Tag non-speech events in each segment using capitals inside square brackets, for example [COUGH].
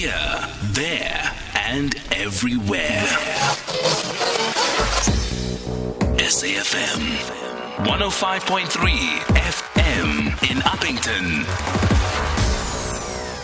Here, there, and everywhere. SAFM 105.3 FM in Upington.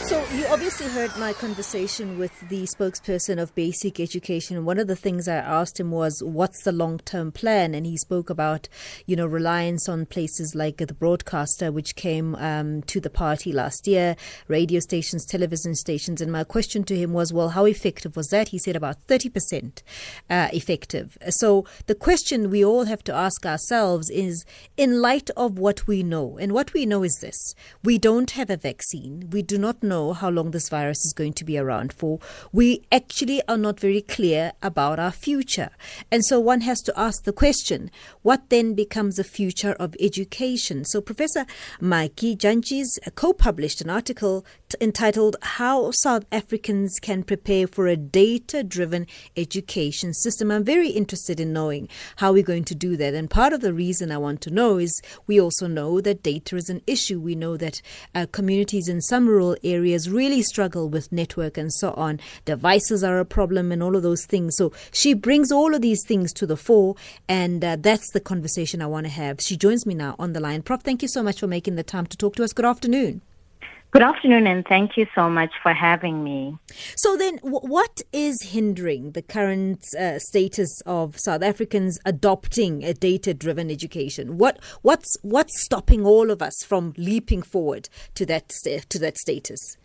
So, you obviously heard my conversation with the spokesperson of basic education. One of the things I asked him was, What's the long term plan? And he spoke about, you know, reliance on places like the broadcaster, which came um, to the party last year, radio stations, television stations. And my question to him was, Well, how effective was that? He said about 30% uh, effective. So, the question we all have to ask ourselves is, in light of what we know, and what we know is this we don't have a vaccine, we do not know know how long this virus is going to be around for. We actually are not very clear about our future. And so one has to ask the question what then becomes the future of education? So Professor Mmaki Jantjies co published an article entitled How South Africans Can Prepare for a Data Driven Education System. I'm very interested in knowing how we're going to do that. And part of the reason I want to know is we also know that data is an issue. We know that uh, communities in some rural areas really struggle with network and so on. Devices are a problem and all of those things. So she brings all of these things to the fore, and uh, that's the conversation I want to have. She joins me now on the line. Prof, thank you so much for making the time to talk to us. Good afternoon. Good afternoon, and thank you so much for having me. So, then, what is hindering the current uh, status of South Africans adopting a data-driven education? What what's what's stopping all of us from leaping forward to that to that status?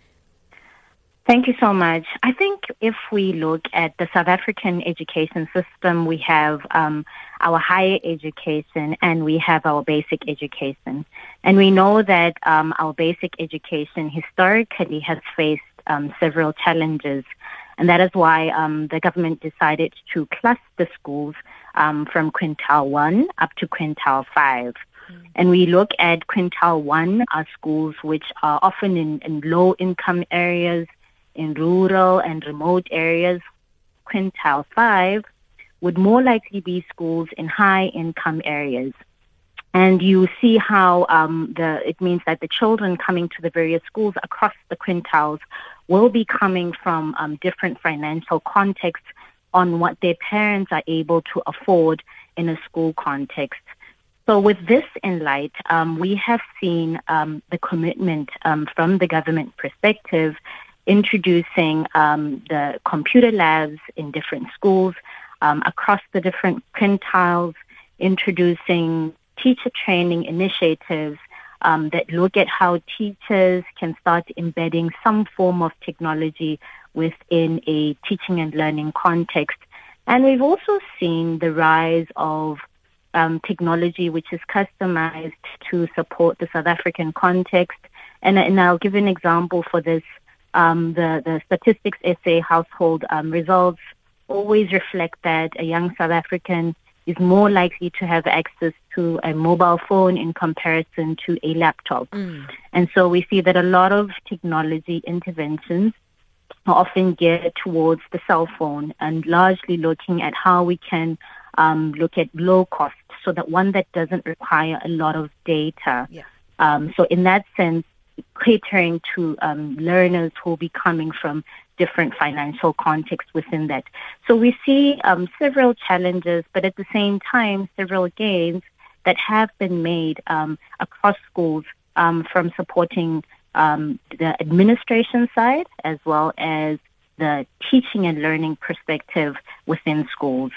Thank you so much. I think if we look at the South African education system, we have um, our higher education and we have our basic education. And we know that um, our basic education historically has faced um, several challenges. And that is why um, the government decided to cluster schools um, from quintile 1 up to quintile 5. Mm. And we look at quintile 1 are schools which are often in, in low income areas in rural and remote areas, quintile 5 would more likely be schools in high income areas. And you see how um, the, it means that the children coming to the various schools across the quintiles will be coming from um, different financial contexts on what their parents are able to afford in a school context. So, with this in light, um, we have seen um, the commitment um, from the government perspective introducing um, the computer labs in different schools um, across the different quintiles, introducing teacher training initiatives um, that look at how teachers can start embedding some form of technology within a teaching and learning context. And we've also seen the rise of um, technology which is customized to support the South African context. And, and I'll give an example for this um, the, the Statistics SA household um, results always reflect that a young South African is more likely to have access to a mobile phone in comparison to a laptop. Mm. And so we see that a lot of technology interventions are often geared towards the cell phone and largely looking at how we can um, look at low cost so that one that doesn't require a lot of data. Yeah. Um, so in that sense, catering to um, learners who will be coming from different financial contexts within that. So we see um, several challenges, but at the same time, several gains that have been made um, across schools um, from supporting um, the administration side as well as the teaching and learning perspective within schools.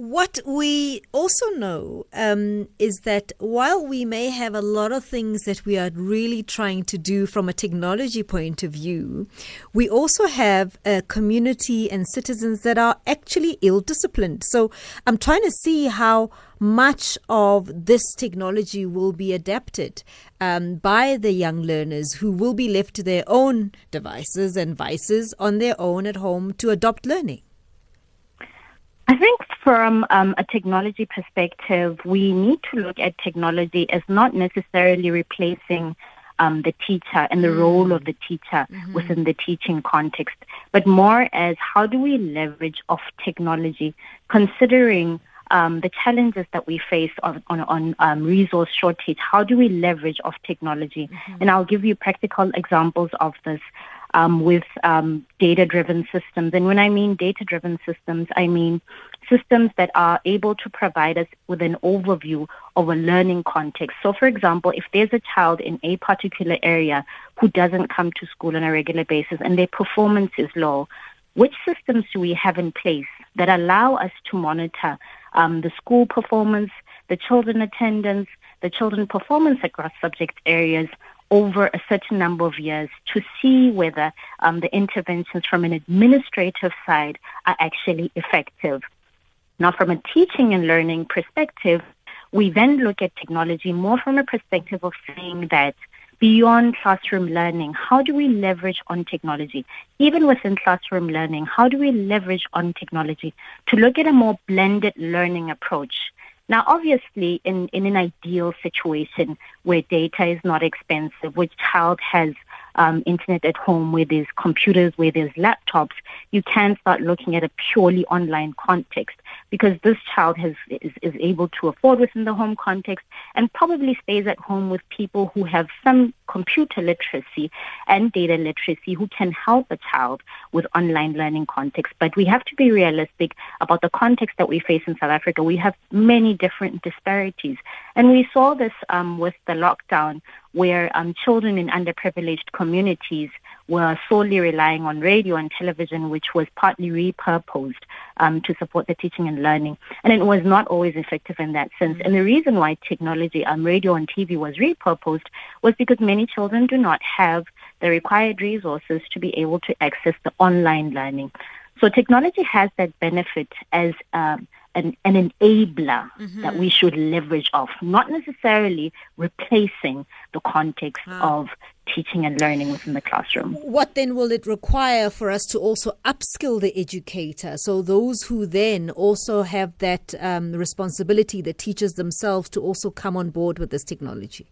What we also know um, is that while we may have a lot of things that we are really trying to do from a technology point of view, we also have a community and citizens that are actually ill disciplined. So I'm trying to see how much of this technology will be adapted um, by the young learners who will be left to their own devices and vices on their own at home to adopt learning. I think from um, a technology perspective, we need to look at technology as not necessarily replacing um, the teacher and the mm. role of the teacher mm-hmm. within the teaching context, but more as how do we leverage off technology, considering um, the challenges that we face on, on, on um, resource shortage. How do we leverage off technology? Mm-hmm. And I'll give you practical examples of this. Um, with um, data-driven systems. And when I mean data-driven systems, I mean systems that are able to provide us with an overview of a learning context. So, for example, if there's a child in a particular area who doesn't come to school on a regular basis and their performance is low, which systems do we have in place that allow us to monitor um, the school performance, the children attendance, the children performance across subject areas over a certain number of years to see whether um, the interventions from an administrative side are actually effective. Now, from a teaching and learning perspective, we then look at technology more from a perspective of saying that beyond classroom learning, how do we leverage on technology? Even within classroom learning, how do we leverage on technology to look at a more blended learning approach? Now, obviously, in, in an ideal situation where data is not expensive, which child has um, internet at home, where there's computers, where there's laptops, you can start looking at a purely online context because this child has is, is able to afford within the home context and probably stays at home with people who have some computer literacy and data literacy who can help a child with online learning context. But we have to be realistic about the context that we face in South Africa. We have many different disparities. And we saw this um, with the lockdown where um, children in underprivileged communities were solely relying on radio and television, which was partly repurposed um, to support the teaching and learning. And it was not always effective in that sense. And the reason why technology, um, radio and TV was repurposed was because many children do not have the required resources to be able to access the online learning. So technology has that benefit as um, an, an enabler mm-hmm. that we should leverage off, not necessarily replacing the context of teaching and learning within the classroom. What then will it require for us to also upskill the educator? So those who then also have that um, responsibility, the teachers themselves, to also come on board with this technology.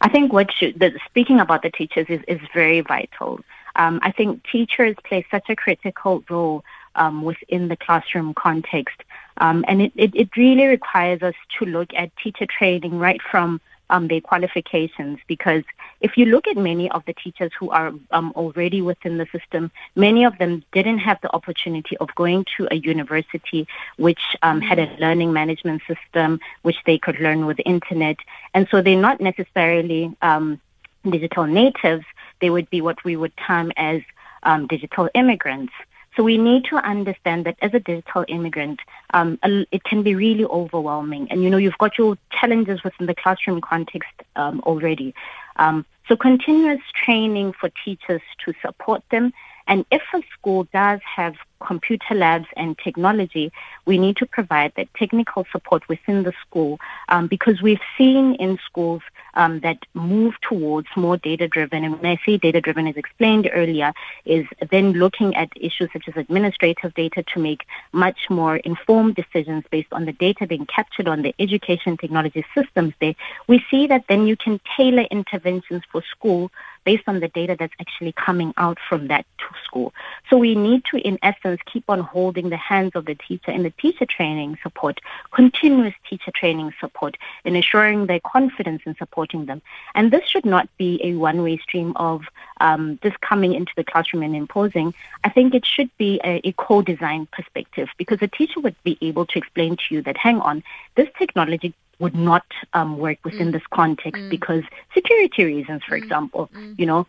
I think what should, the, speaking about the teachers is, is very vital. Um, I think teachers play such a critical role um, within the classroom context. Um, and it, it, it, really requires us to look at teacher training right from um, their qualifications because if you look at many of the teachers who are um, already within the system, many of them didn't have the opportunity of going to a university which um, had a learning management system which they could learn with the internet. And so they're not necessarily um, digital natives. They would be what we would term as um, digital immigrants. So we need to understand that as a digital immigrant, um, it can be really overwhelming. And you know, you've got your challenges within the classroom context um, already. Um, so continuous training for teachers to support them. And if a school does have computer labs and technology, we need to provide that technical support within the school um, because we've seen in schools um, that move towards more data driven. And when I say data driven, as explained earlier, is then looking at issues such as administrative data to make much more informed decisions based on the data being captured on the education technology systems there. We see that then you can tailor interventions for school based on the data that's actually coming out from that school. So we need to, in essence, keep on holding the hands of the teacher in the teacher training support, continuous teacher training support, and ensuring their confidence in supporting them. And this should not be a one-way stream of um, just coming into the classroom and imposing. I think it should be a, a co-design perspective because the teacher would be able to explain to you that, hang on, this technology would not um, work within mm. this context mm. because security reasons, for mm. example, mm. you know,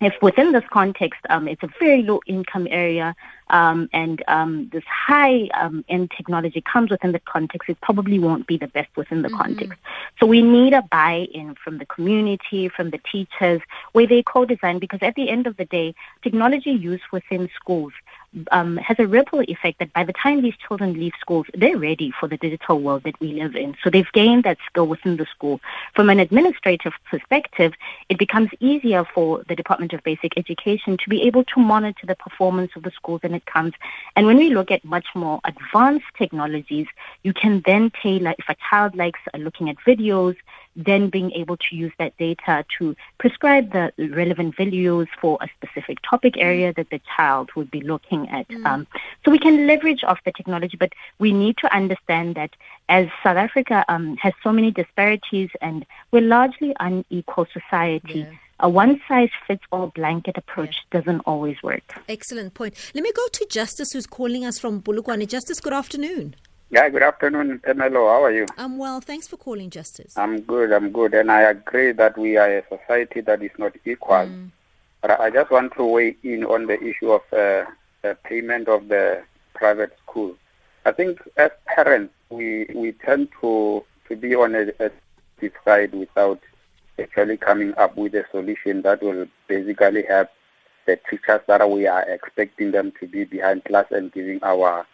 if within this context, um, it's a very low income area, um, and um, this high um, end technology comes within the context, it probably won't be the best within the mm-hmm. context. So we need a buy-in from the community, from the teachers, where they co-design, because at the end of the day, technology used within schools um, has a ripple effect that by the time these children leave schools, they're ready for the digital world that we live in. So they've gained that skill within the school. From an administrative perspective, it becomes easier for the Department of Basic Education to be able to monitor the performance of the schools when it comes. And when we look at much more advanced technologies, you can then tailor, if a child likes uh, looking at videos, then being able to use that data to prescribe the relevant videos for a specific topic mm. area that the child would be looking at. Mm. Um, so we can leverage off the technology, but we need to understand that as South Africa um, has so many disparities and we're largely unequal society. Yeah a one size fits all blanket approach doesn't always work. Excellent point. Let me go to Justice, who's calling us from Polokwane. Justice, good afternoon. Yeah, good afternoon, Pamelo. How are you? I'm well. Thanks for calling, Justice. I'm good. I'm good. And I agree that we are a society that is not equal. Mm. But I just want to weigh in on the issue of uh, the payment of the private school. I think as parents, we, we tend to, to be on a, a side without actually coming up with a solution that will basically help the teachers that we are expecting them to be behind class and giving our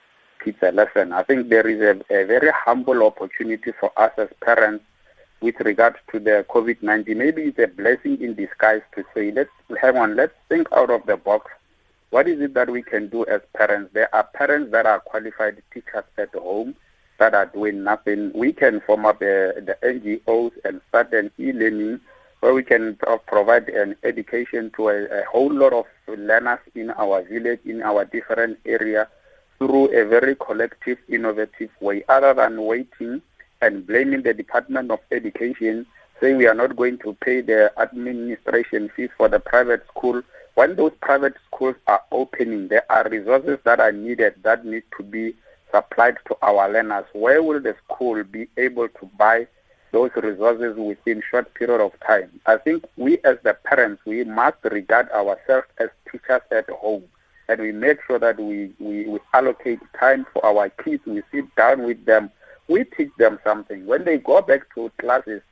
kids a lesson. I think there is a, a very humble opportunity for us as parents with regards to the COVID-19. Maybe it's a blessing in disguise to say, let's hang on, let's think out of the box. What is it that we can do as parents? There are parents that are qualified teachers at home that are doing nothing. We can form up a, the NGOs and start an e-learning where we can provide an education to a, a whole lot of learners in our village, in our different area, through a very collective, innovative way, other than waiting and blaming the Department of Education, saying we are not going to pay the administration fees for the private school. When those private schools are opening, there are resources that are needed that need to be supplied to our learners. Where will the school be able to buy those resources within short period of time? I think we as the parents, we must regard ourselves as teachers at home and we make sure that we, we, we allocate time for our kids. We sit down with them. We teach them something. When they go back to classes,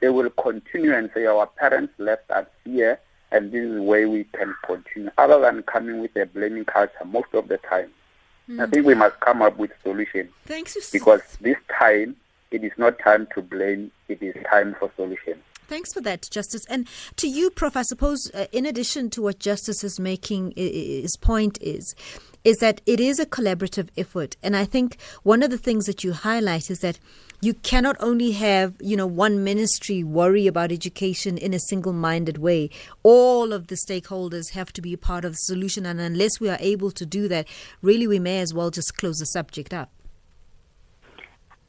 they will continue and say, our parents left us here, and this is where we can continue, other than coming with a blaming culture most of the time. Mm. I think we must come up with solutions. Thanks. Because this time, it is not time to blame, it is time for solutions. Thanks for that, Justice. And to you, Prof, I suppose, uh, in addition to what Justice is making, his point is, is that it is a collaborative effort. And I think one of the things that you highlight is that you cannot only have, you know, one ministry worry about education in a single-minded way. All of the stakeholders have to be part of the solution. And unless we are able to do that, really we may as well just close the subject up.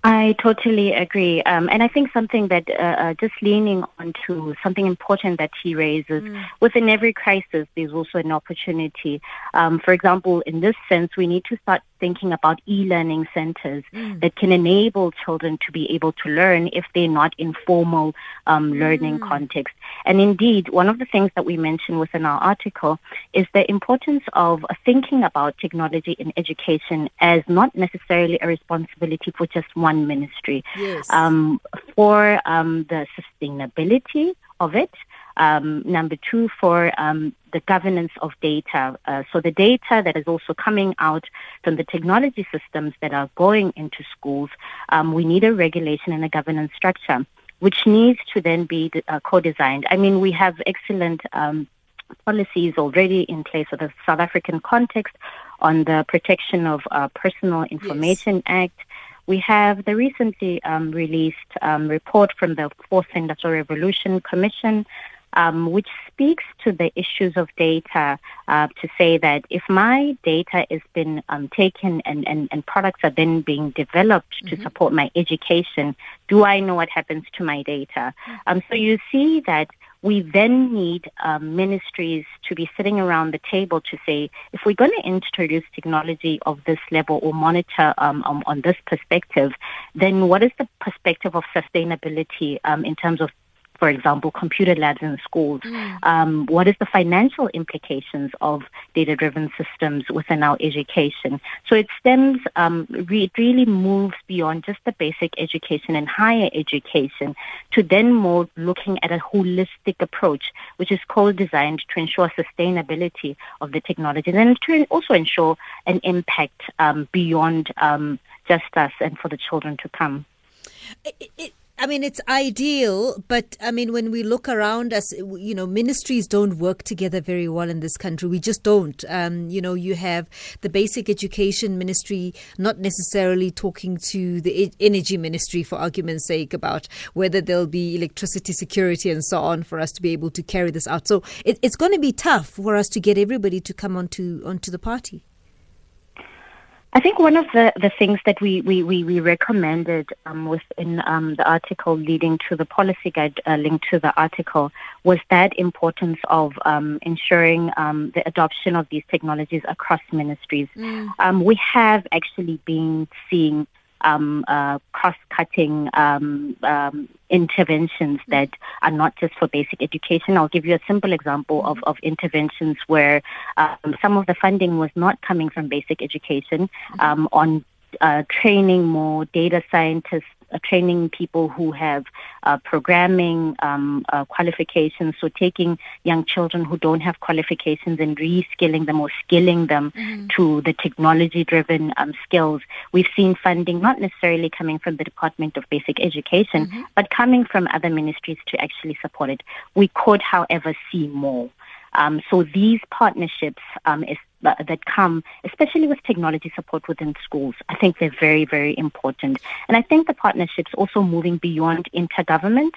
I totally agree. Um, and I think something that uh, uh, just leaning onto something important that he raises mm. within every crisis, there's also an opportunity. Um, for example, in this sense, we need to start thinking about e-learning centers mm. that can enable children to be able to learn if they're not in formal um, learning mm. context. And indeed, one of the things that we mentioned within our article is the importance of thinking about technology in education as not necessarily a responsibility for just one ministry. Yes. Um, for um, the sustainability of it, um, number two, for um, the governance of data. Uh, so the data that is also coming out from the technology systems that are going into schools, um, we need a regulation and a governance structure, which needs to then be uh, co-designed. I mean, we have excellent um, policies already in place for the South African context on the Protection of uh, Personal Information yes. Act. We have the recently um, released um, report from the Fourth Industrial Revolution Commission um, which speaks to the issues of data uh, to say that if my data has been um, taken and, and, and products are then being developed mm-hmm. to support my education, do I know what happens to my data? Mm-hmm. Um, so you see that we then need um, ministries to be sitting around the table to say, if we're going to introduce technology of this level or monitor um, um, on this perspective, then what is the perspective of sustainability um, in terms of for example, computer labs in schools? Mm. Um, what is the financial implications of data-driven systems within our education? So it stems, um, re- it really moves beyond just the basic education and higher education to then more looking at a holistic approach, which is co-designed to ensure sustainability of the technology and to also ensure an impact um, beyond um, just us and for the children to come. It, it, I mean, it's ideal, but I mean, when we look around us, you know, ministries don't work together very well in this country. We just don't. Um, you know, you have the basic education ministry not necessarily talking to the energy ministry, for argument's sake, about whether there'll be electricity security and so on for us to be able to carry this out. So it, it's going to be tough for us to get everybody to come onto onto the party. I think one of the, the things that we, we, we, we recommended um, within um, the article leading to the policy guide uh, linked to the article was that importance of um, ensuring um, the adoption of these technologies across ministries. Mm. Um, we have actually been seeing um, uh, cross-cutting um, um, interventions that are not just for basic education. I'll give you a simple example of, of interventions where um, some of the funding was not coming from basic education um, on uh, training more data scientists training people who have uh, programming um, uh, qualifications. So taking young children who don't have qualifications and reskilling them or skilling them mm-hmm. to the technology-driven um, skills. We've seen funding not necessarily coming from the Department of Basic Education, mm-hmm. but coming from other ministries to actually support it. We could, however, see more. Um, so these partnerships um, is, uh, that come, especially with technology support within schools, I think they're very, very important. And I think the partnerships also moving beyond intergovernment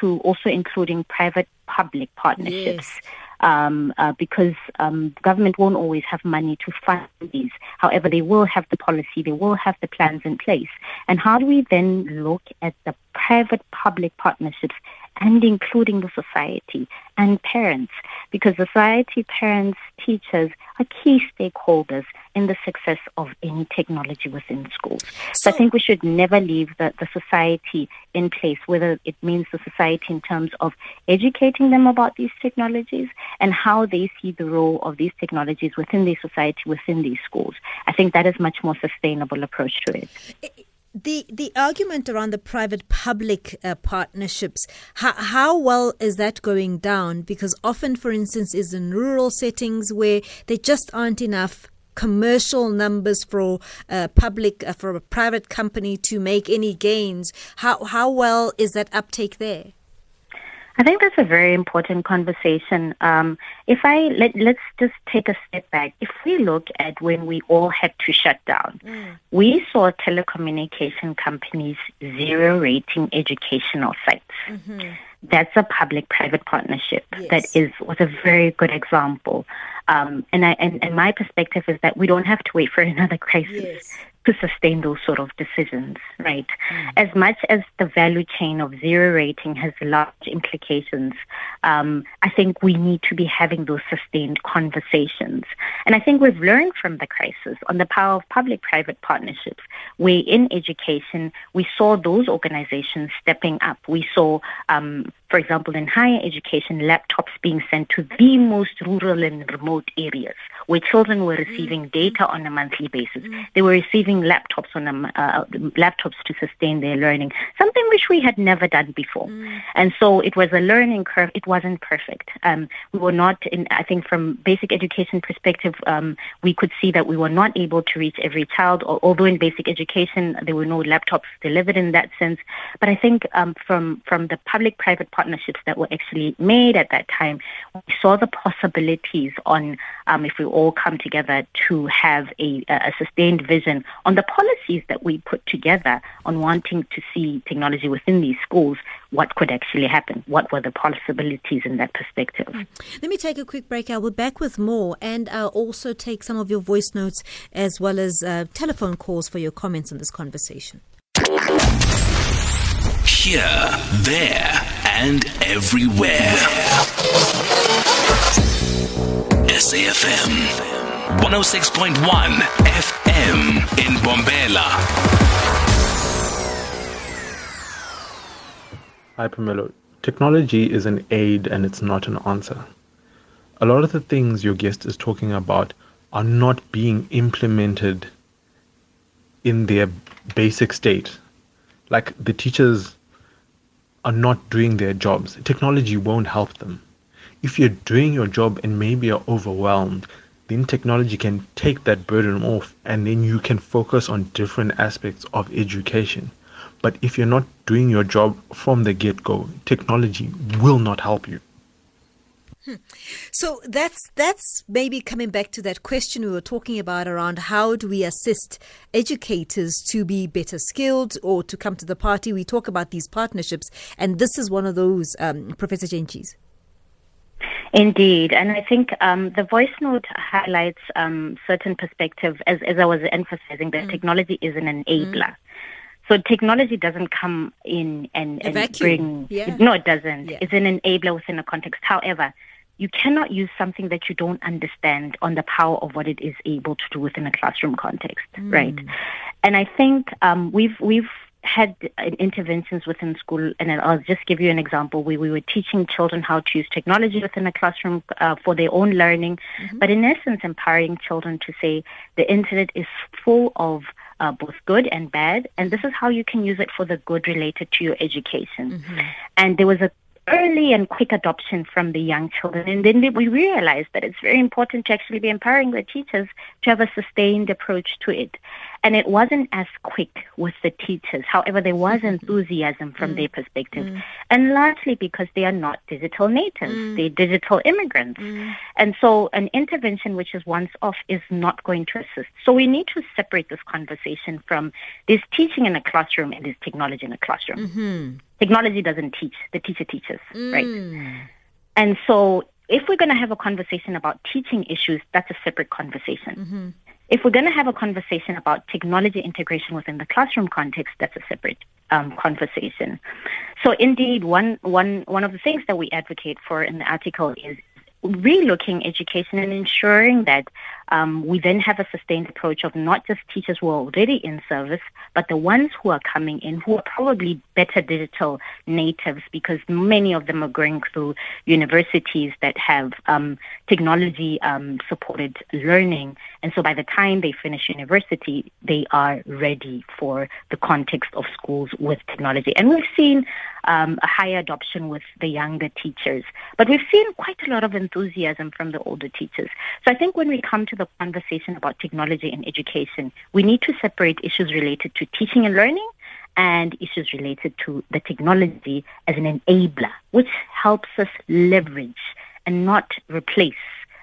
to also including private-public partnerships. Yes. Um, uh, because um, government won't always have money to fund these. However, they will have the policy, they will have the plans in place. And how do we then look at the private-public partnerships and including the society and parents, because society, parents, teachers are key stakeholders in the success of any technology within schools. So, so I think we should never leave the, the society in place, whether it means the society in terms of educating them about these technologies and how they see the role of these technologies within their society, within these schools. I think that is much more sustainable approach to it. The the argument around the private public uh, partnerships how, how well is that going down? Because often for instance is in rural settings where there just aren't enough commercial numbers for a public uh, for a private company to make any gains. How how well is that uptake there I think that's a very important conversation. Um, if I let let's just take a step back. If we look at when we all had to shut down, mm. we saw telecommunication companies zero rating educational sites. Mm-hmm. That's a public-private partnership. Yes. That is was a very good example. Um, and, I, and, and my perspective is that we don't have to wait for [LAUGHS] another crisis yes to sustain those sort of decisions, right? Mm. As much as the value chain of zero rating has large implications, um, I think we need to be having those sustained conversations. And I think we've learned from the crisis on the power of public-private partnerships, where in education we saw those organizations stepping up. We saw um, for example, in higher education, laptops being sent to the most rural and remote areas where children were receiving mm. data on a monthly basis. Mm. They were receiving laptops on uh, laptops to sustain their learning, something which we had never done before. Mm. And so it was a learning curve. It wasn't perfect. Um, we were not, in, I think, from basic education perspective, um, we could see that we were not able to reach every child. Although in basic education there were no laptops delivered in that sense, but I think um, from from the public-private partnerships that were actually made at that time, we saw the possibilities on um, if we all come together to have a, a sustained vision on the policies that we put together on wanting to see technology within these schools, what could actually happen? What were the possibilities in that perspective? Let me take a quick break. I will back with more and I'll also take some of your voice notes as well as uh, telephone calls for your comments on this conversation. Here, there, and everywhere. SAFM 106.1 FM in Mbombela. Hi, Pamelo. Technology is an aid and it's not an answer. A lot of the things your guest is talking about are not being implemented in their basic state. Like the teachers are not doing their jobs. Technology won't help them. If you're doing your job and maybe you're overwhelmed, then technology can take that burden off and then you can focus on different aspects of education. But if you're not doing your job from the get go, technology will not help you. So that's that's maybe coming back to that question we were talking about around how do we assist educators to be better skilled or to come to the party. We talk about these partnerships, and this is one of those, um, Professor Jantjies. Indeed, and I think um, the voice note highlights um, certain perspective, as, as I was emphasizing, that mm. technology is an enabler. Mm. So technology doesn't come in and, and bring. Yeah. No, it doesn't. Yeah. It's an enabler within a context. However, you cannot use something that you don't understand on the power of what it is able to do within a classroom context, mm. right? And I think um, we've we've had interventions within school, and I'll just give you an example where we were teaching children how to use technology within a classroom uh, for their own learning, mm-hmm. but in essence, empowering children to say the internet is full of uh, both good and bad, and this is how you can use it for the good related to your education. Mm-hmm. And there was a early and quick adoption from the young children. And then we realized that it's very important to actually be empowering the teachers to have a sustained approach to it. And it wasn't as quick with the teachers. However, there was mm-hmm. enthusiasm from mm. their perspective. Mm. And largely because they are not digital natives. Mm. They're digital immigrants. Mm. And so an intervention which is once off is not going to assist. So we need to separate this conversation from this teaching in a classroom and this technology in a classroom. Mm-hmm. Technology doesn't teach. The teacher teaches, right? Mm. And so if we're going to have a conversation about teaching issues, that's a separate conversation. Mm-hmm. If we're going to have a conversation about technology integration within the classroom context, that's a separate um, conversation. So, indeed, one, one, one of the things that we advocate for in the article is relooking education and ensuring that um, we then have a sustained approach of not just teachers who are already in service, but the ones who are coming in who are probably better digital natives because many of them are going through universities that have um, technology um, supported learning. And so by the time they finish university, they are ready for the context of schools with technology. And we've seen um, a higher adoption with the younger teachers. But we've seen quite a lot of enthusiasm from the older teachers. So I think when we come to the conversation about technology and education, we need to separate issues related to teaching and learning and issues related to the technology as an enabler, which helps us leverage and not replace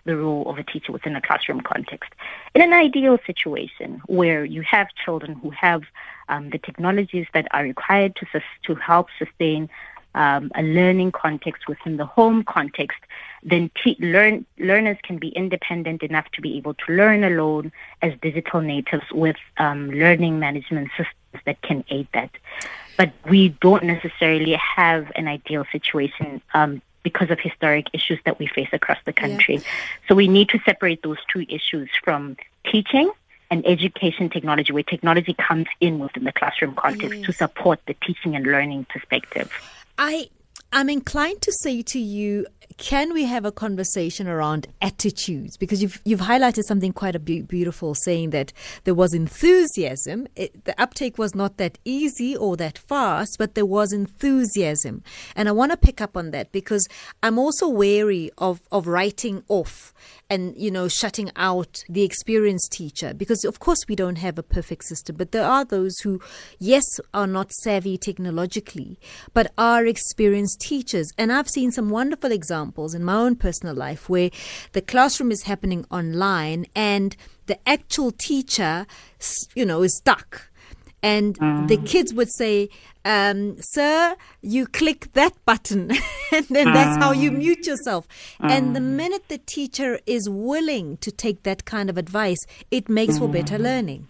the role of a teacher within a classroom context. In an ideal situation where you have children who have um, the technologies that are required to, to help sustain um, a learning context within the home context, then te- learn- learners can be independent enough to be able to learn alone as digital natives with um, learning management systems that can aid that. But we don't necessarily have an ideal situation um, because of historic issues that we face across the country. Yeah. So we need to separate those two issues from teaching and education technology, where technology comes in within the classroom context yes. to support the teaching and learning perspective. I I'm inclined to say to you, can we have a conversation around attitudes? Because you've you've highlighted something quite a be- beautiful, saying that there was enthusiasm. It, the uptake was not that easy or that fast, but there was enthusiasm, and I want to pick up on that because I'm also wary of of writing off and you know shutting out the experienced teacher. Because of course we don't have a perfect system but there are those who yes are not savvy technologically but are experienced teachers. And I've seen some wonderful examples in my own personal life where the classroom is happening online and the actual teacher you know is stuck. And mm. the kids would say, um, "Sir, you click that button, [LAUGHS] and then that's how you mm. mute yourself." And the mm. minute the teacher is willing to take that kind of advice, it makes for better mm. learning.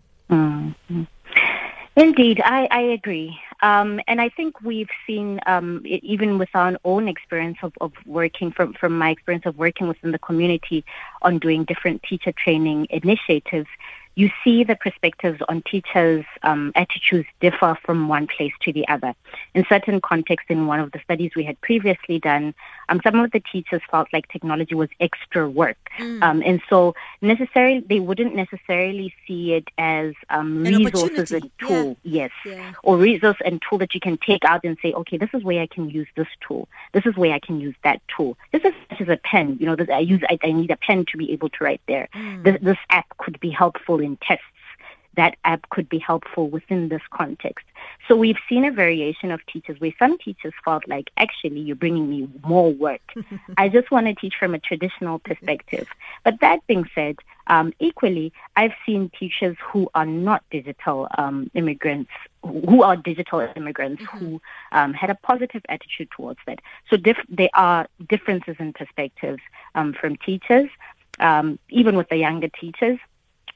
Indeed, I, I agree. Um, and I think we've seen, um, it, even with our own experience of, of working, from, from my experience of working within the community on doing different teacher training initiatives, you see the perspectives on teachers' um, attitudes differ from one place to the other. In certain contexts, in one of the studies we had previously done, um, some of the teachers felt like technology was extra work, mm. um, and so necessarily they wouldn't necessarily see it as um, resources and tool, yeah. yes, yeah. or resource and tool that you can take out and say, okay, this is where I can use this tool. This is where I can use that tool. This is such as a pen. You know, this, I use I, I, need a pen to be able to write there. Mm. This, this app could be helpful in tests that app could be helpful within this context. So we've seen a variation of teachers where some teachers felt like, actually, you're bringing me more work. [LAUGHS] I just want to teach from a traditional perspective. But that being said, um, equally, I've seen teachers who are not digital um, immigrants, who are digital immigrants, mm-hmm. who um, had a positive attitude towards that. So diff- there are differences in perspectives um, from teachers, um, even with the younger teachers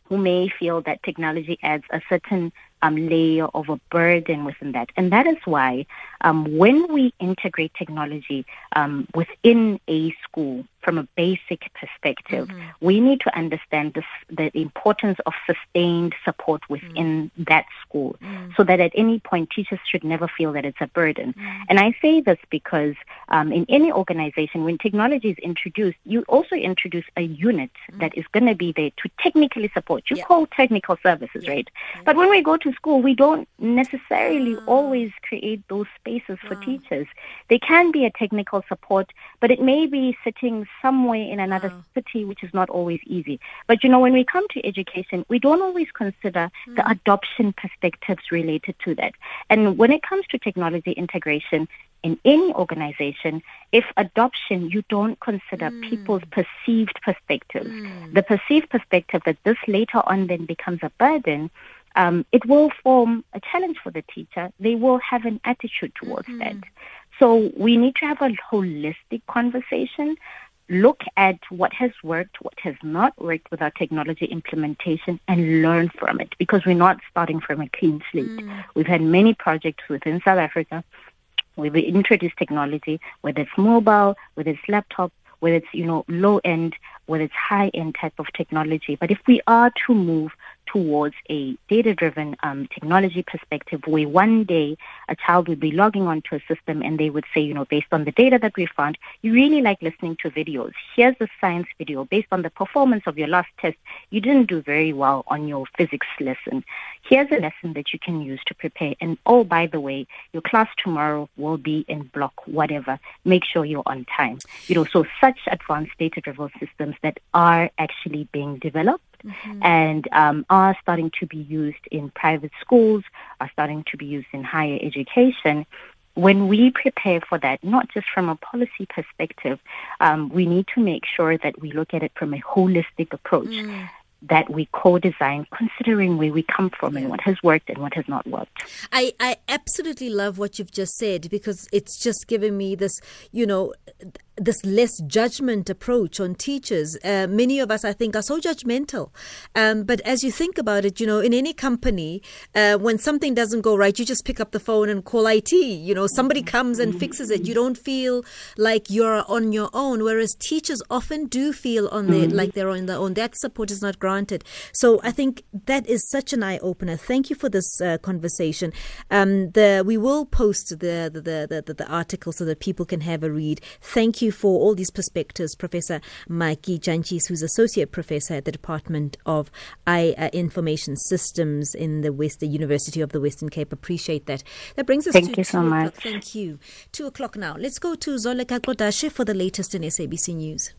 who may feel that technology adds a certain um, layer of a burden within that. And that is why um, when we integrate technology um, within a school from a basic perspective, mm-hmm. we need to understand this, the importance of sustained support within mm-hmm. that school mm-hmm. so that at any point teachers should never feel that it's a burden. Mm. And I say this because um, in any organization, when technology is introduced, you also introduce a unit mm. that is going to be there to technically support. You yeah. call technical services, yeah. right? But when we go to school, we don't necessarily mm. always create those spaces for teachers. They can be a technical support, but it may be sitting somewhere in another mm. city, which is not always easy. But you know, when we come to education, we don't always consider the mm. adoption perspectives related to that. And when it comes to technology integration, in any organization, if adoption, you don't consider mm. people's perceived perspectives. Mm. The perceived perspective that this later on then becomes a burden um, it will form a challenge for the teacher. They will have an attitude towards mm-hmm. that. So we need to have a holistic conversation, look at what has worked, what has not worked with our technology implementation, and learn from it because we're not starting from a clean slate. Mm. We've had many projects within South Africa. We've introduced technology, whether it's mobile, whether it's laptop, whether it's you know low end, whether it's high end type of technology. But if we are to move towards a data driven um, technology perspective where one day a child would be logging onto a system and they would say, you know, based on the data that we found, you really like listening to videos. Here's a science video based on the performance of your last test. You didn't do very well on your physics lesson. Here's a lesson that you can use to prepare. And oh, by the way, your class tomorrow will be in block whatever. Make sure you're on time. You know, so such advanced data driven systems that are actually being developed mm-hmm. and um, are starting to be used in private schools, are starting to be used in higher education. When we prepare for that, not just from a policy perspective, um, we need to make sure that we look at it from a holistic approach. Mm that we co-design considering where we come from and what has worked and what has not worked. I, I absolutely love what you've just said because it's just given me this, you know, this less judgment approach on teachers. Uh, many of us, I think, are so judgmental. Um, but as you think about it, you know, in any company, uh, when something doesn't go right, you just pick up the phone and call IT. You know, somebody comes and fixes it. You don't feel like you're on your own. Whereas teachers often do feel on their mm-hmm. like they're on their own. That support is not granted. So I think that is such an eye opener. Thank you for this uh, conversation. Um, the we will post the the, the the the article so that people can have a read. Thank you you for all these perspectives, Professor Mmaki Jantjies, who's Associate Professor at the Department of I, uh, Information Systems in the West, the University of the Western Cape. Appreciate that. That brings us Thank to you so much. Thank you. Two o'clock now. Let's go to Zoleka Kodashe for the latest in SABC News.